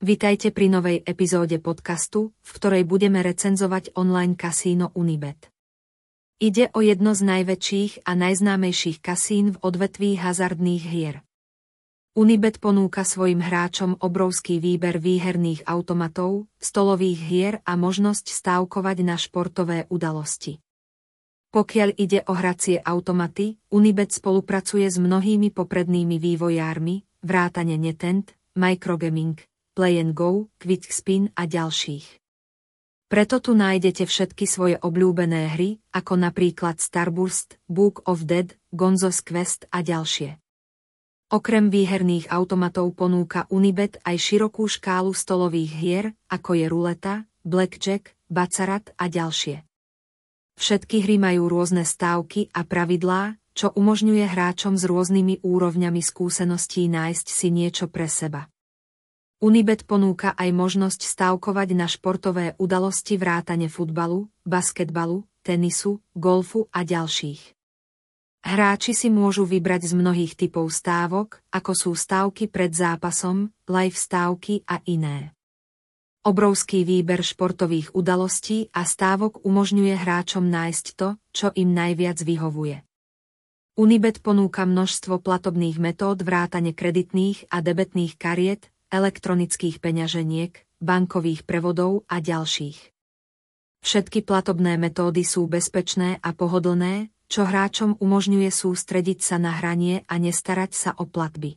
Vitajte pri novej epizóde podcastu, v ktorej budeme recenzovať online kasíno Unibet. Ide o jedno z najväčších a najznámejších kasín v odvetví hazardných hier. Unibet ponúka svojim hráčom obrovský výber výherných automatov, stolových hier a možnosť stávkovať na športové udalosti. Pokiaľ ide o hracie automaty, Unibet spolupracuje s mnohými poprednými vývojármi, vrátane Netent, Microgaming, Play and Go, Quickspin a ďalších. Preto tu nájdete všetky svoje obľúbené hry, ako napríklad Starburst, Book of Dead, Gonzo's Quest a ďalšie. Okrem výherných automatov ponúka Unibet aj širokú škálu stolových hier, ako je ruleta, blackjack, bacarat a ďalšie. Všetky hry majú rôzne stávky a pravidlá, čo umožňuje hráčom s rôznymi úrovňami skúseností nájsť si niečo pre seba. Unibet ponúka aj možnosť stávkovať na športové udalosti vrátane futbalu, basketbalu, tenisu, golfu a ďalších. Hráči si môžu vybrať z mnohých typov stávok, ako sú stávky pred zápasom, live stávky a iné. Obrovský výber športových udalostí a stávok umožňuje hráčom nájsť to, čo im najviac vyhovuje. Unibet ponúka množstvo platobných metód vrátane kreditných a debetných kariet, elektronických peňaženiek, bankových prevodov a ďalších. Všetky platobné metódy sú bezpečné a pohodlné, čo hráčom umožňuje sústrediť sa na hranie a nestarať sa o platby.